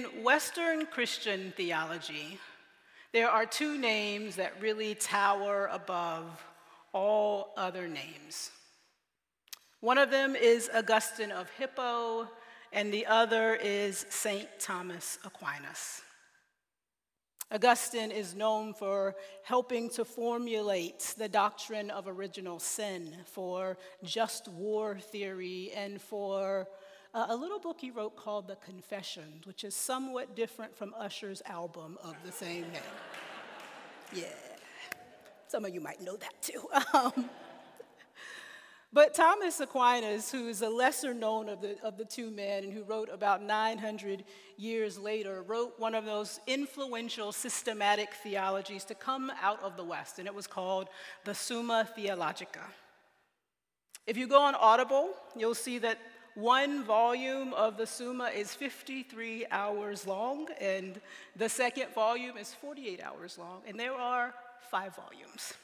In Western Christian theology, there are two names that really tower above all other names. One of them is Augustine of Hippo, and the other is St. Thomas Aquinas. Augustine is known for helping to formulate the doctrine of original sin, for just war theory, and for a little book he wrote called The Confessions, which is somewhat different from Usher's album of the same name. yeah, some of you might know that too. Um, but Thomas Aquinas, who is a lesser known of the, of the two men and who wrote about 900 years later, wrote one of those influential systematic theologies to come out of the West, and it was called the Summa Theologica. If you go on Audible, you'll see that one volume of the Summa is 53 hours long, and the second volume is 48 hours long, and there are five volumes.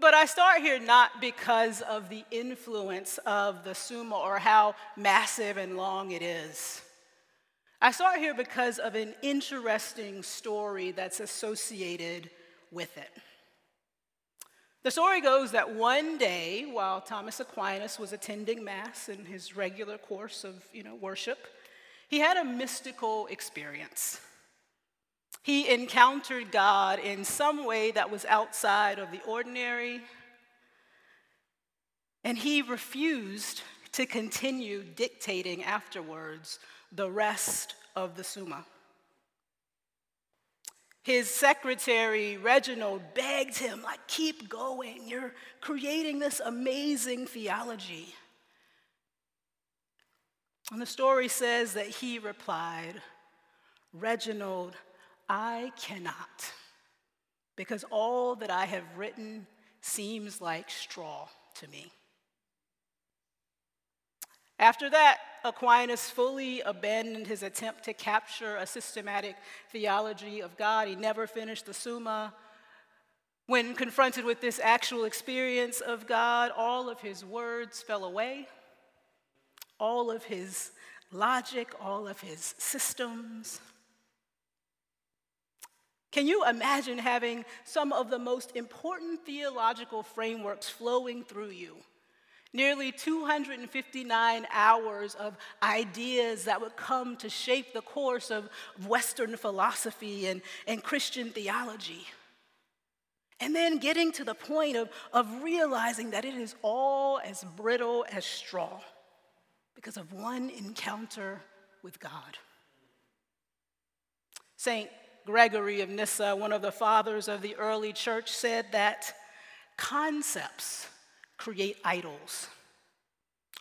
But I start here not because of the influence of the Summa or how massive and long it is. I start here because of an interesting story that's associated with it. The story goes that one day, while Thomas Aquinas was attending Mass in his regular course of you know, worship, he had a mystical experience. He encountered God in some way that was outside of the ordinary, and he refused to continue dictating afterwards the rest of the Summa. His secretary, Reginald, begged him, like, keep going. You're creating this amazing theology. And the story says that he replied, Reginald, I cannot, because all that I have written seems like straw to me. After that, Aquinas fully abandoned his attempt to capture a systematic theology of God. He never finished the Summa. When confronted with this actual experience of God, all of his words fell away. All of his logic, all of his systems, can you imagine having some of the most important theological frameworks flowing through you? Nearly 259 hours of ideas that would come to shape the course of Western philosophy and, and Christian theology. And then getting to the point of, of realizing that it is all as brittle as straw because of one encounter with God. St. Gregory of Nyssa, one of the fathers of the early church, said that concepts create idols.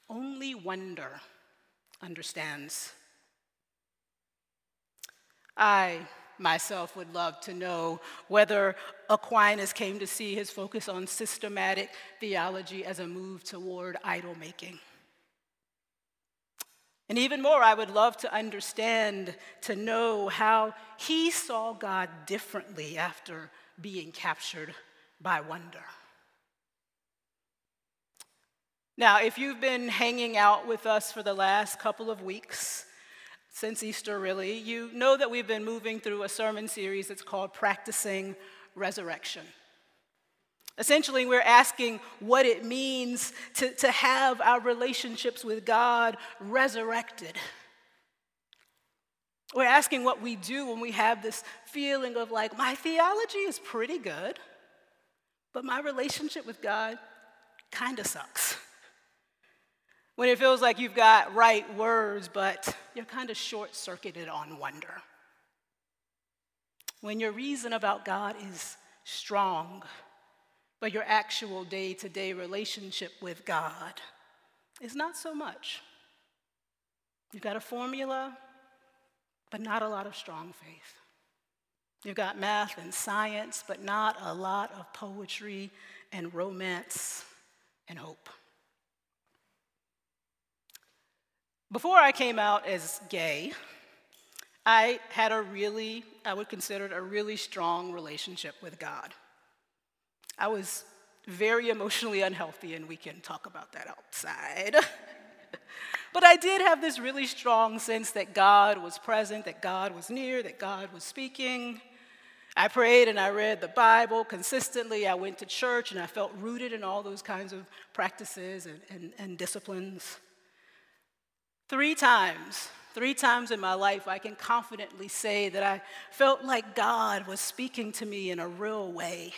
Only wonder understands. I myself would love to know whether Aquinas came to see his focus on systematic theology as a move toward idol making. And even more, I would love to understand, to know how he saw God differently after being captured by wonder. Now, if you've been hanging out with us for the last couple of weeks, since Easter really, you know that we've been moving through a sermon series that's called Practicing Resurrection. Essentially, we're asking what it means to, to have our relationships with God resurrected. We're asking what we do when we have this feeling of like, my theology is pretty good, but my relationship with God kind of sucks. When it feels like you've got right words, but you're kind of short circuited on wonder. When your reason about God is strong, but your actual day to day relationship with God is not so much. You've got a formula, but not a lot of strong faith. You've got math and science, but not a lot of poetry and romance and hope. Before I came out as gay, I had a really, I would consider it a really strong relationship with God. I was very emotionally unhealthy, and we can talk about that outside. But I did have this really strong sense that God was present, that God was near, that God was speaking. I prayed and I read the Bible consistently. I went to church and I felt rooted in all those kinds of practices and, and, and disciplines. Three times, three times in my life, I can confidently say that I felt like God was speaking to me in a real way.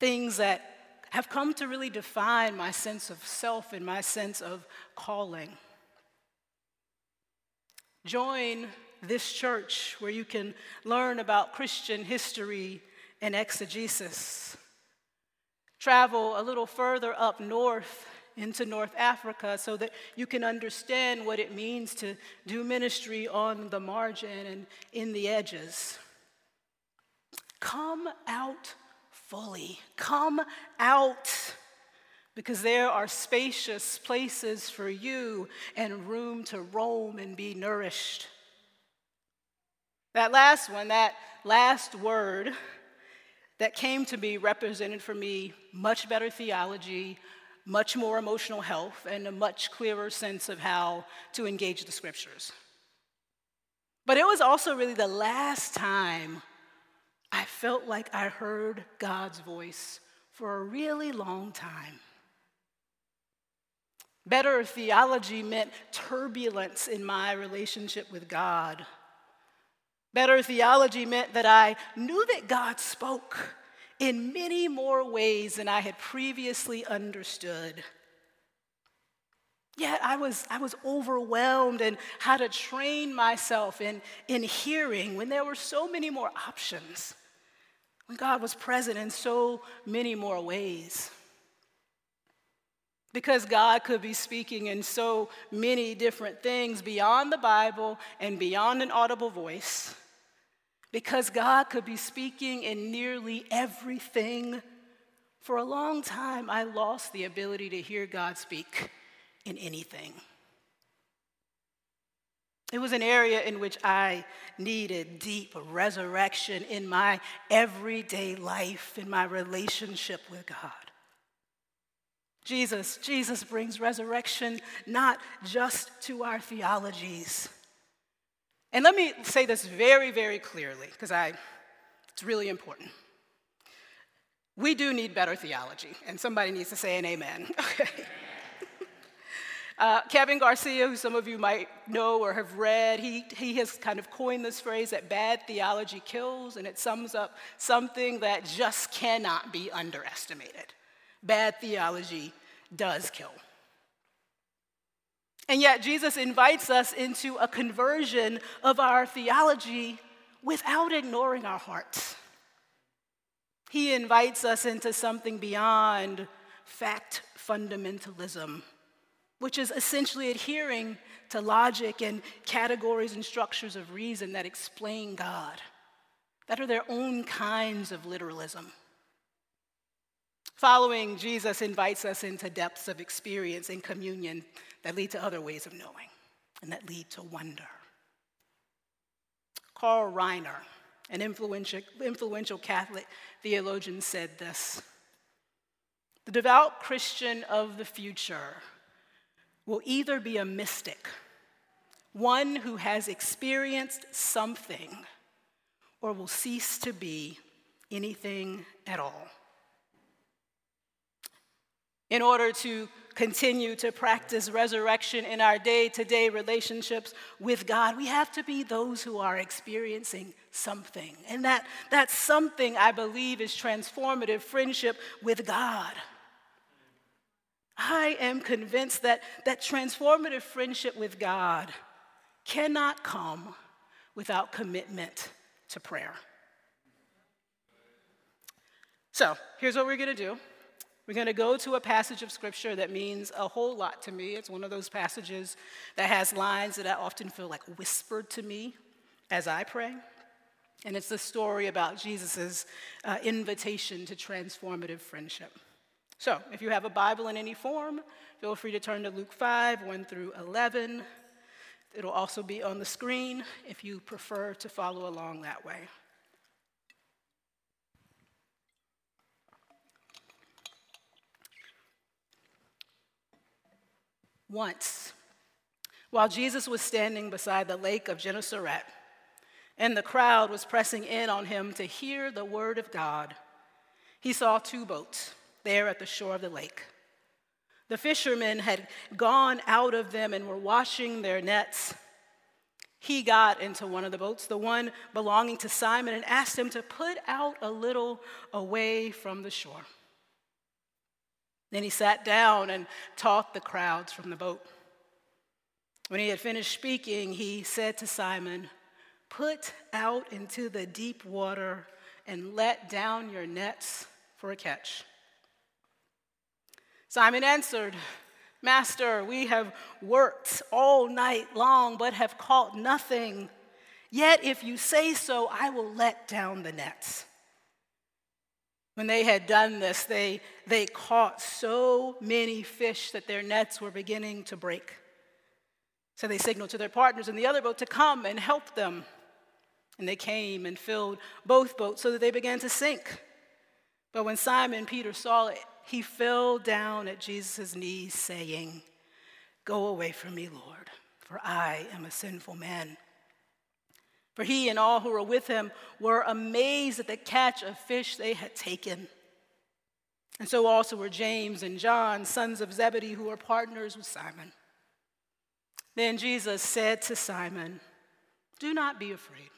Things that have come to really define my sense of self and my sense of calling. Join this church where you can learn about Christian history and exegesis. Travel a little further up north into North Africa so that you can understand what it means to do ministry on the margin and in the edges. Come out fully. Come out because there are spacious places for you and room to roam and be nourished. That last one, that last word that came to be represented for me much better theology, much more emotional health, and a much clearer sense of how to engage the scriptures. But it was also really the last time I felt like I heard God's voice for a really long time. Better theology meant turbulence in my relationship with God. Better theology meant that I knew that God spoke in many more ways than I had previously understood. Yet I was, I was overwhelmed in how to train myself in, in hearing when there were so many more options when God was present in so many more ways. Because God could be speaking in so many different things beyond the Bible and beyond an audible voice. Because God could be speaking in nearly everything. For a long time, I lost the ability to hear God speak in anything. It was an area in which I needed deep resurrection in my everyday life, in my relationship with God. Jesus, Jesus brings resurrection not just to our theologies. And let me say this very, very clearly, because it's really important. We do need better theology, and somebody needs to say an amen. Okay. Uh, Kevin Garcia, who some of you might know or have read, he, he has kind of coined this phrase that bad theology kills, and it sums up something that just cannot be underestimated. Bad theology does kill. And yet, Jesus invites us into a conversion of our theology without ignoring our hearts. He invites us into something beyond fact fundamentalism which is essentially adhering to logic and categories and structures of reason that explain God, that are their own kinds of literalism. Following Jesus invites us into depths of experience and communion that lead to other ways of knowing and that lead to wonder. Karl Rahner, an influential Catholic theologian, said this The devout Christian of the future will either be a mystic, one who has experienced something, or will cease to be anything at all. In order to continue to practice resurrection in our day to day relationships with God, we have to be those who are experiencing something. And that, that something, I believe, is transformative friendship with God. I am convinced that that transformative friendship with God cannot come without commitment to prayer. So, here's what we're going to do. We're going to go to a passage of scripture that means a whole lot to me. It's one of those passages that has lines that I often feel like whispered to me as I pray. And it's the story about Jesus' uh, invitation to transformative friendship. So, if you have a Bible in any form, feel free to turn to Luke 5, 1 through 11. It'll also be on the screen if you prefer to follow along that way. Once, While Jesus was standing beside the lake of Gennesaret, and the crowd was pressing in on him to hear the word of God, he saw two boats there at the shore of the lake. The fishermen had gone out of them and were washing their nets. He got into one of the boats, the one belonging to Simon, and asked him to put out a little away from the shore. Then he sat down and taught the crowds from the boat. When he had finished speaking, he said to Simon, Put out into the deep water and let down your nets for a catch. Simon answered, Master, we have worked all night long, but have caught nothing. Yet if you say so, I will let down the nets. When they had done this, they, they caught so many fish that their nets were beginning to break. So they signaled to their partners in the other boat to come and help them. And they came and filled both boats so that they began to sink. But when Simon Peter saw it, he fell down at Jesus' knees, saying, Go away from me, Lord, for I am a sinful man. For he and all who were with him were amazed at the catch of fish they had taken. And so also were James and John, sons of Zebedee, who were partners with Simon. Then Jesus said to Simon, Do not be afraid.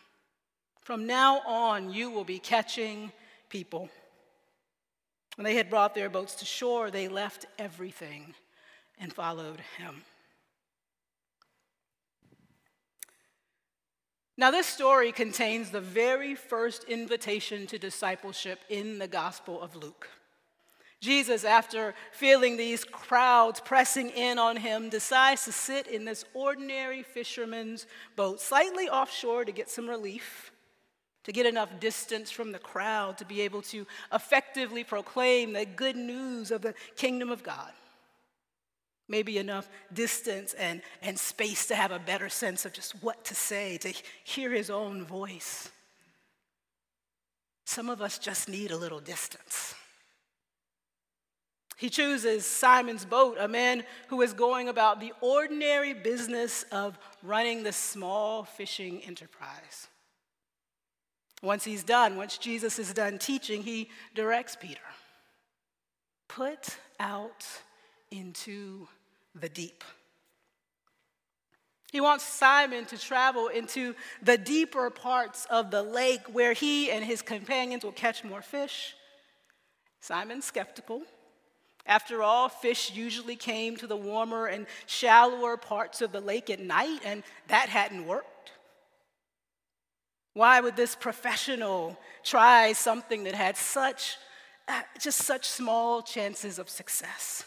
From now on, you will be catching people. When they had brought their boats to shore, they left everything and followed him. Now, this story contains the very first invitation to discipleship in the Gospel of Luke. Jesus, after feeling these crowds pressing in on him, decides to sit in this ordinary fisherman's boat, slightly offshore to get some relief, to get enough distance from the crowd to be able to effectively proclaim the good news of the kingdom of God. Maybe enough distance and, and space to have a better sense of just what to say, to hear his own voice. Some of us just need a little distance. He chooses Simon's boat, a man who is going about the ordinary business of running the small fishing enterprise. Once he's done, once Jesus is done teaching, he directs Peter put out into the deep. He wants Simon to travel into the deeper parts of the lake where he and his companions will catch more fish. Simon's skeptical. After all, fish usually came to the warmer and shallower parts of the lake at night, and that hadn't worked. Why would this professional try something that had such, uh, just such small chances of success?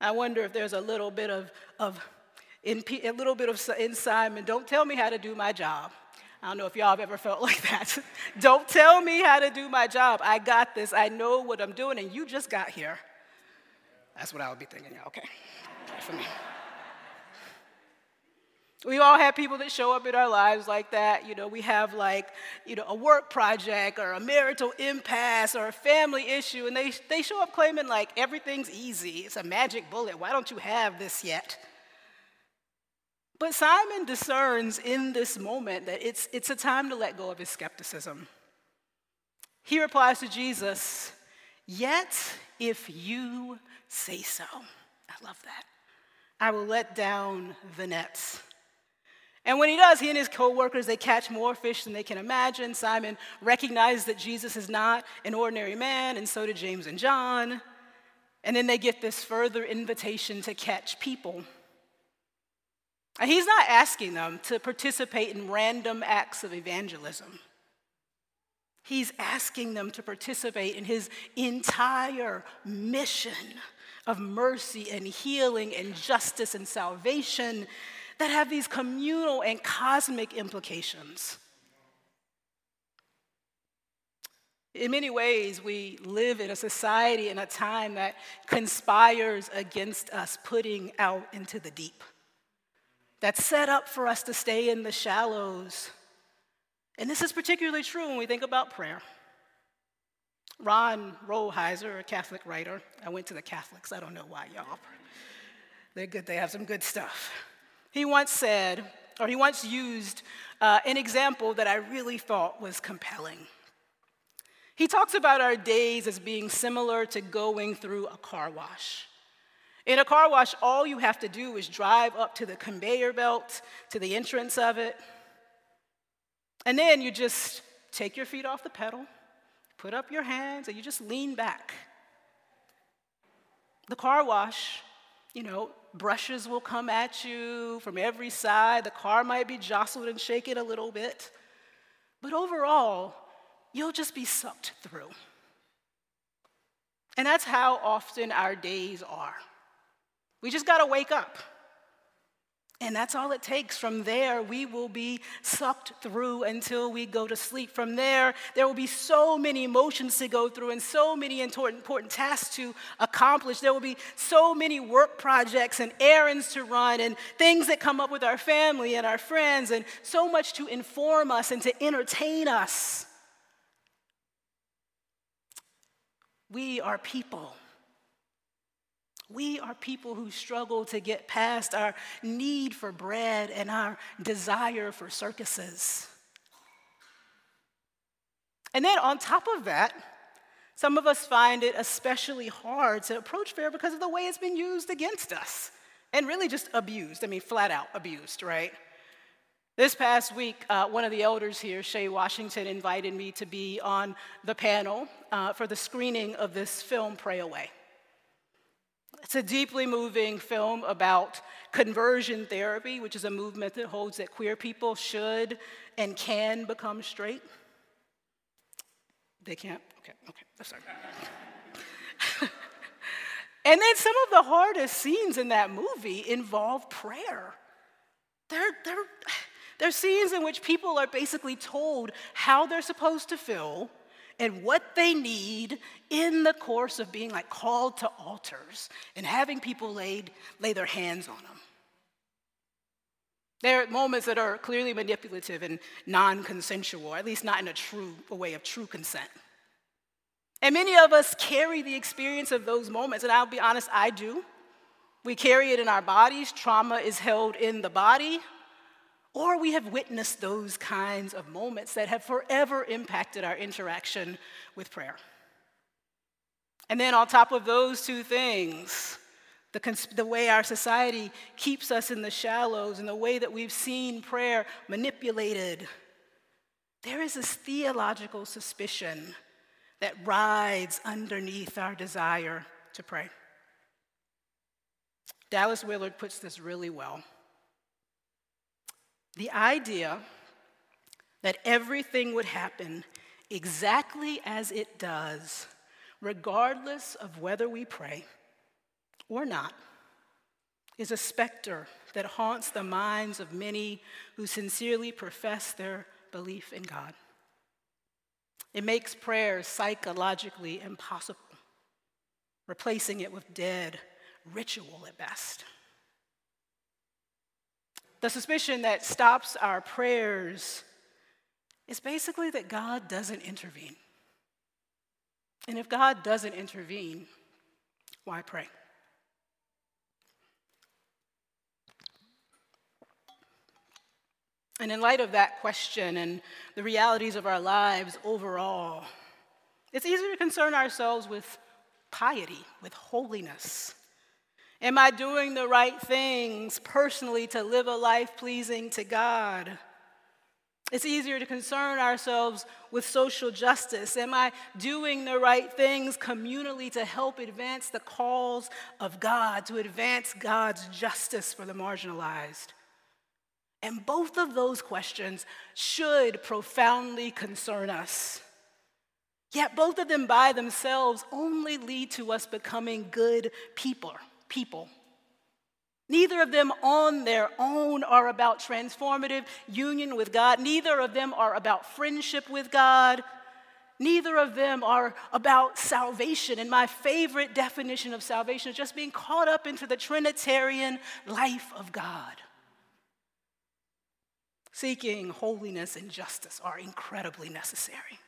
I wonder if there's a little bit of, of in, a little bit of in Simon, don't tell me how to do my job. I don't know if y'all have ever felt like that. Don't tell me how to do my job. I got this. I know what I'm doing, and you just got here. That's what I would be thinking. Yeah, okay. Pray for me. We all have people that show up in our lives like that. You know, we have like, you know, a work project or a marital impasse or a family issue, and they, they show up claiming like everything's easy. It's a magic bullet. Why don't you have this yet? But Simon discerns in this moment that it's, it's a time to let go of his skepticism. He replies to Jesus, Yet if you say so, I love that, I will let down the nets. And when he does, he and his co-workers, they catch more fish than they can imagine. Simon recognizes that Jesus is not an ordinary man, and so do James and John. And then they get this further invitation to catch people. And he's not asking them to participate in random acts of evangelism. He's asking them to participate in his entire mission of mercy and healing and justice and salvation that have these communal and cosmic implications. In many ways, we live in a society in a time that conspires against us putting out into the deep that's set up for us to stay in the shallows. And this is particularly true when we think about prayer. Ron Rolheiser, a Catholic writer, I went to the Catholics, I don't know why, y'all. They're good, they have some good stuff. He once said, or he once used uh, an example that I really thought was compelling. He talks about our days as being similar to going through a car wash. In a car wash, all you have to do is drive up to the conveyor belt, to the entrance of it, and then you just take your feet off the pedal, put up your hands, and you just lean back. The car wash, you know, brushes will come at you from every side. The car might be jostled and shaken a little bit. But overall, you'll just be sucked through. And that's how often our days are. We just got to wake up. And that's all it takes. From there, we will be sucked through until we go to sleep. From there, there will be so many emotions to go through and so many important, tasks to accomplish. There will be so many work projects and errands to run and things that come up with our family and our friends, and so much to inform us and to entertain us. We are people. We are people who struggle to get past our need for bread and our desire for circuses. And then on top of that, some of us find it especially hard to approach prayer because of the way it's been used against us and really just abused. I mean, flat out abused, right? This past week, uh, one of the elders here, Shay Washington, invited me to be on the panel uh, for the screening of this film, Pray Away. It's a deeply moving film about conversion therapy, which is a movement that holds that queer people should and can become straight. They can't? Okay, okay, sorry. and then some of the hardest scenes in that movie involve prayer. They're, they're, they're scenes in which people are basically told how they're supposed to feel and what they need in the course of being like called to altars and having people laid, lay their hands on them. There are moments that are clearly manipulative and non consensual, at least not in a true a way of true consent. And many of us carry the experience of those moments, and I'll be honest, I do. We carry it in our bodies. Trauma is held in the body. Or we have witnessed those kinds of moments that have forever impacted our interaction with prayer. And then, on top of those two things, the, cons- the way our society keeps us in the shallows and the way that we've seen prayer manipulated, there is this theological suspicion that rides underneath our desire to pray. Dallas Willard puts this really well. The idea that everything would happen exactly as it does, regardless of whether we pray or not, is a specter that haunts the minds of many who sincerely profess their belief in God. It makes prayer psychologically impossible, replacing it with dead ritual at best. The suspicion that stops our prayers is basically that God doesn't intervene. And if God doesn't intervene, why pray? And in light of that question and the realities of our lives overall, it's easier to concern ourselves with piety, with holiness, Am I doing the right things personally to live a life pleasing to God? It's easier to concern ourselves with social justice. Am I doing the right things communally to help advance the cause of God, to advance God's justice for the marginalized? And both of those questions should profoundly concern us. Yet both of them by themselves only lead to us becoming good people people. Neither of them on their own are about transformative union with God. Neither of them are about friendship with God. Neither of them are about salvation. And my favorite definition of salvation is just being caught up into the Trinitarian life of God. Seeking holiness and justice are incredibly necessary.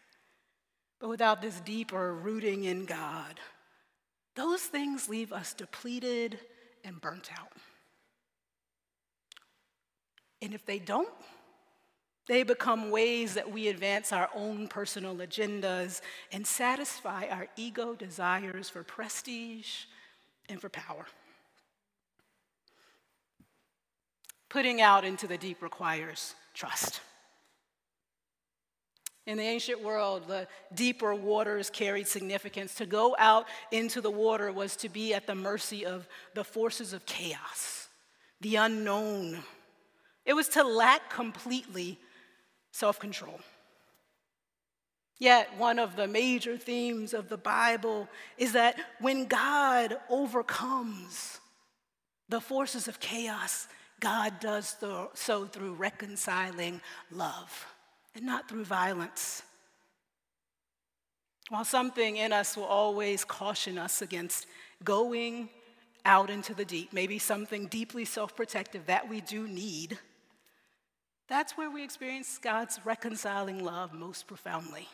But without this deeper rooting in God, those things leave us depleted and burnt out. And if they don't, they become ways that we advance our own personal agendas and satisfy our ego desires for prestige and for power. Putting out into the deep requires trust. In the ancient world, the deeper waters carried significance. To go out into the water was to be at the mercy of the forces of chaos, the unknown. It was to lack completely self control. Yet, one of the major themes of the Bible is that when God overcomes the forces of chaos, God does so through reconciling love and not through violence. While something in us will always caution us against going out into the deep, maybe something deeply self protective that we do need, that's where we experience God's reconciling love most profoundly.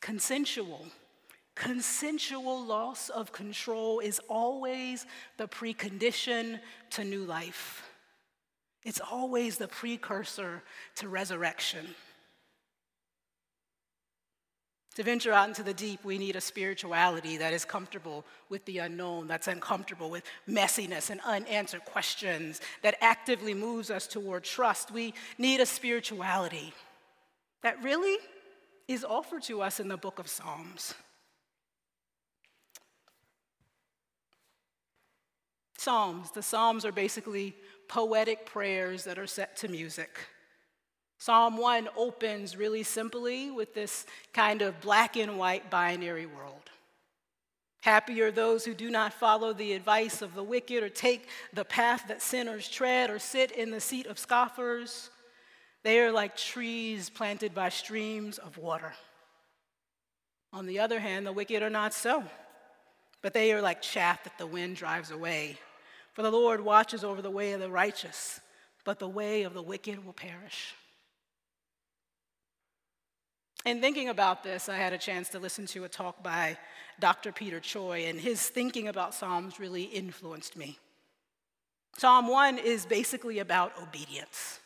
Consensual. Consensual loss of control is always the precondition to new life. It's always the precursor to resurrection. To venture out into the deep, we need a spirituality that is comfortable with the unknown, that's uncomfortable with messiness and unanswered questions, that actively moves us toward trust. We need a spirituality that really is offered to us in the book of Psalms. Psalms, the Psalms are basically poetic prayers that are set to music. Psalm 1 opens really simply with this kind of black and white binary world. Happy are those who do not follow the advice of the wicked or take the path that sinners tread or sit in the seat of scoffers. They are like trees planted by streams of water. On the other hand, the wicked are not so, but they are like chaff that the wind drives away. For the Lord watches over the way of the righteous, but the way of the wicked will perish. In thinking about this, I had a chance to listen to a talk by Dr. Peter Choi, and his thinking about Psalms really influenced me. Psalm 1 is basically about obedience.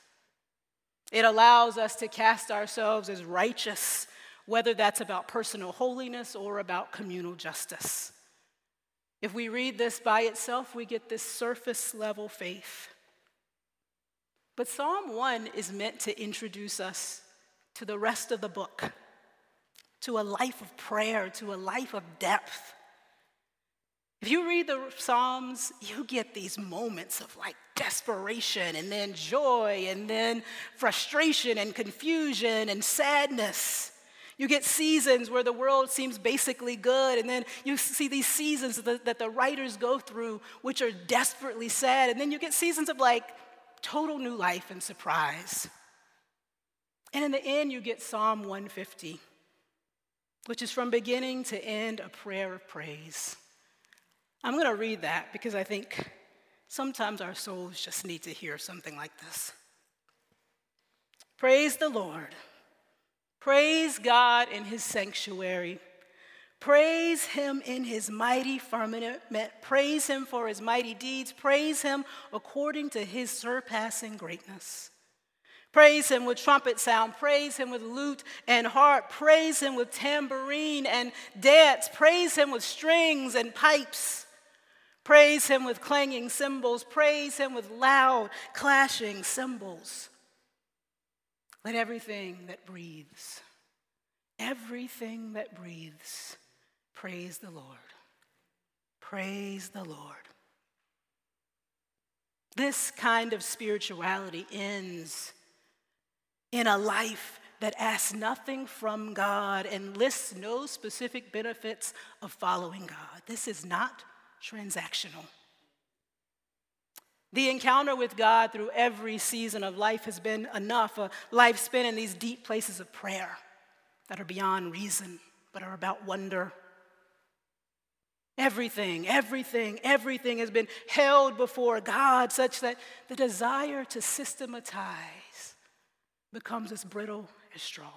It allows us to cast ourselves as righteous, whether that's about personal holiness or about communal justice. If we read this by itself, we get this surface level faith. But Psalm 1 is meant to introduce us to the rest of the book, to a life of prayer, to a life of depth. If you read the Psalms, you get these moments of like desperation and then joy and then frustration and confusion and sadness. You get seasons where the world seems basically good, and then you see these seasons that, that the writers go through, which are desperately sad, and then you get seasons of like total new life and surprise. And in the end, you get Psalm 150, which is from beginning to end a prayer of praise. I'm going to read that because I think sometimes our souls just need to hear something like this. Praise the Lord. Praise God in his sanctuary. Praise him in his mighty firmament. Praise him for his mighty deeds. Praise him according to his surpassing greatness. Praise him with trumpet sound. Praise him with lute and harp. Praise him with tambourine and dance. Praise him with strings and pipes. Praise him with clanging cymbals. Praise him with loud clashing cymbals. Let everything that breathes, everything that breathes, praise the Lord. Praise the Lord. This kind of spirituality ends in a life that asks nothing from God and lists no specific benefits of following God. This is not transactional. The encounter with God through every season of life has been enough, a life spent in these deep places of prayer that are beyond reason, but are about wonder. Everything, everything, everything has been held before God such that the desire to systematize becomes as brittle as straw.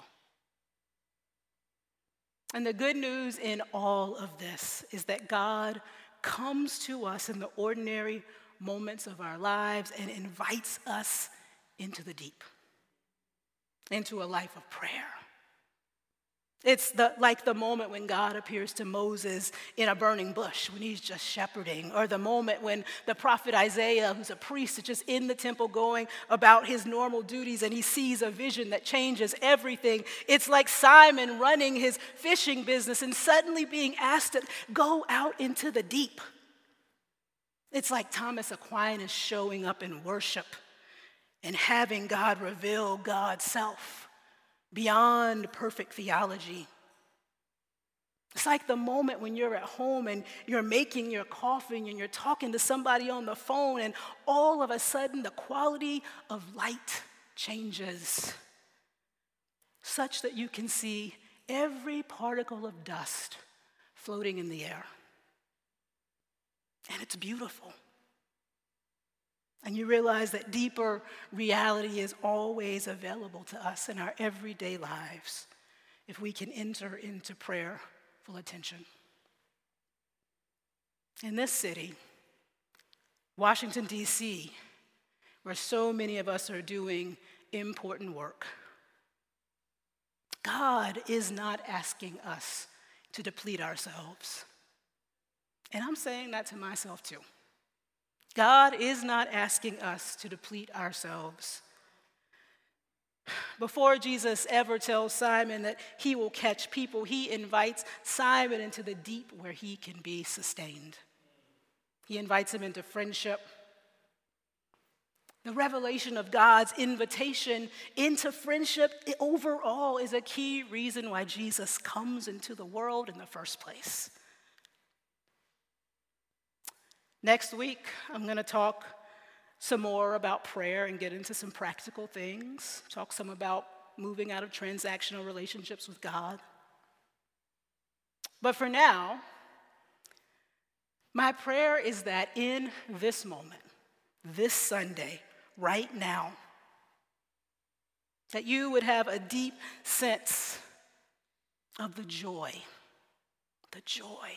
And the good news in all of this is that God comes to us in the ordinary moments of our lives and invites us into the deep, into a life of prayer. It's the, like the moment when God appears to Moses in a burning bush when he's just shepherding, or the moment when the prophet Isaiah, who's a priest, is just in the temple going about his normal duties and he sees a vision that changes everything. It's like Simon running his fishing business and suddenly being asked to go out into the deep. It's like Thomas Aquinas showing up in worship and having God reveal God's self beyond perfect theology. It's like the moment when you're at home and you're making your coffee and you're talking to somebody on the phone, and all of a sudden the quality of light changes such that you can see every particle of dust floating in the air. And it's beautiful. And you realize that deeper reality is always available to us in our everyday lives if we can enter into prayerful attention. In this city, Washington, D.C., where so many of us are doing important work, God is not asking us to deplete ourselves. And I'm saying that to myself too. God is not asking us to deplete ourselves. Before Jesus ever tells Simon that he will catch people, he invites Simon into the deep where he can be sustained. He invites him into friendship. The revelation of God's invitation into friendship overall is a key reason why Jesus comes into the world in the first place. Next week, I'm going to talk some more about prayer and get into some practical things, talk some about moving out of transactional relationships with God. But for now, my prayer is that in this moment, this Sunday, right now, that you would have a deep sense of the joy, the joy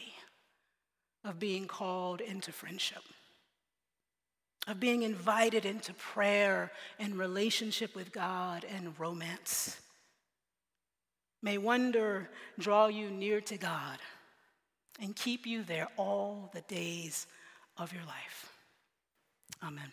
of being called into friendship, of being invited into prayer and relationship with God and romance. May wonder draw you near to God and keep you there all the days of your life. Amen.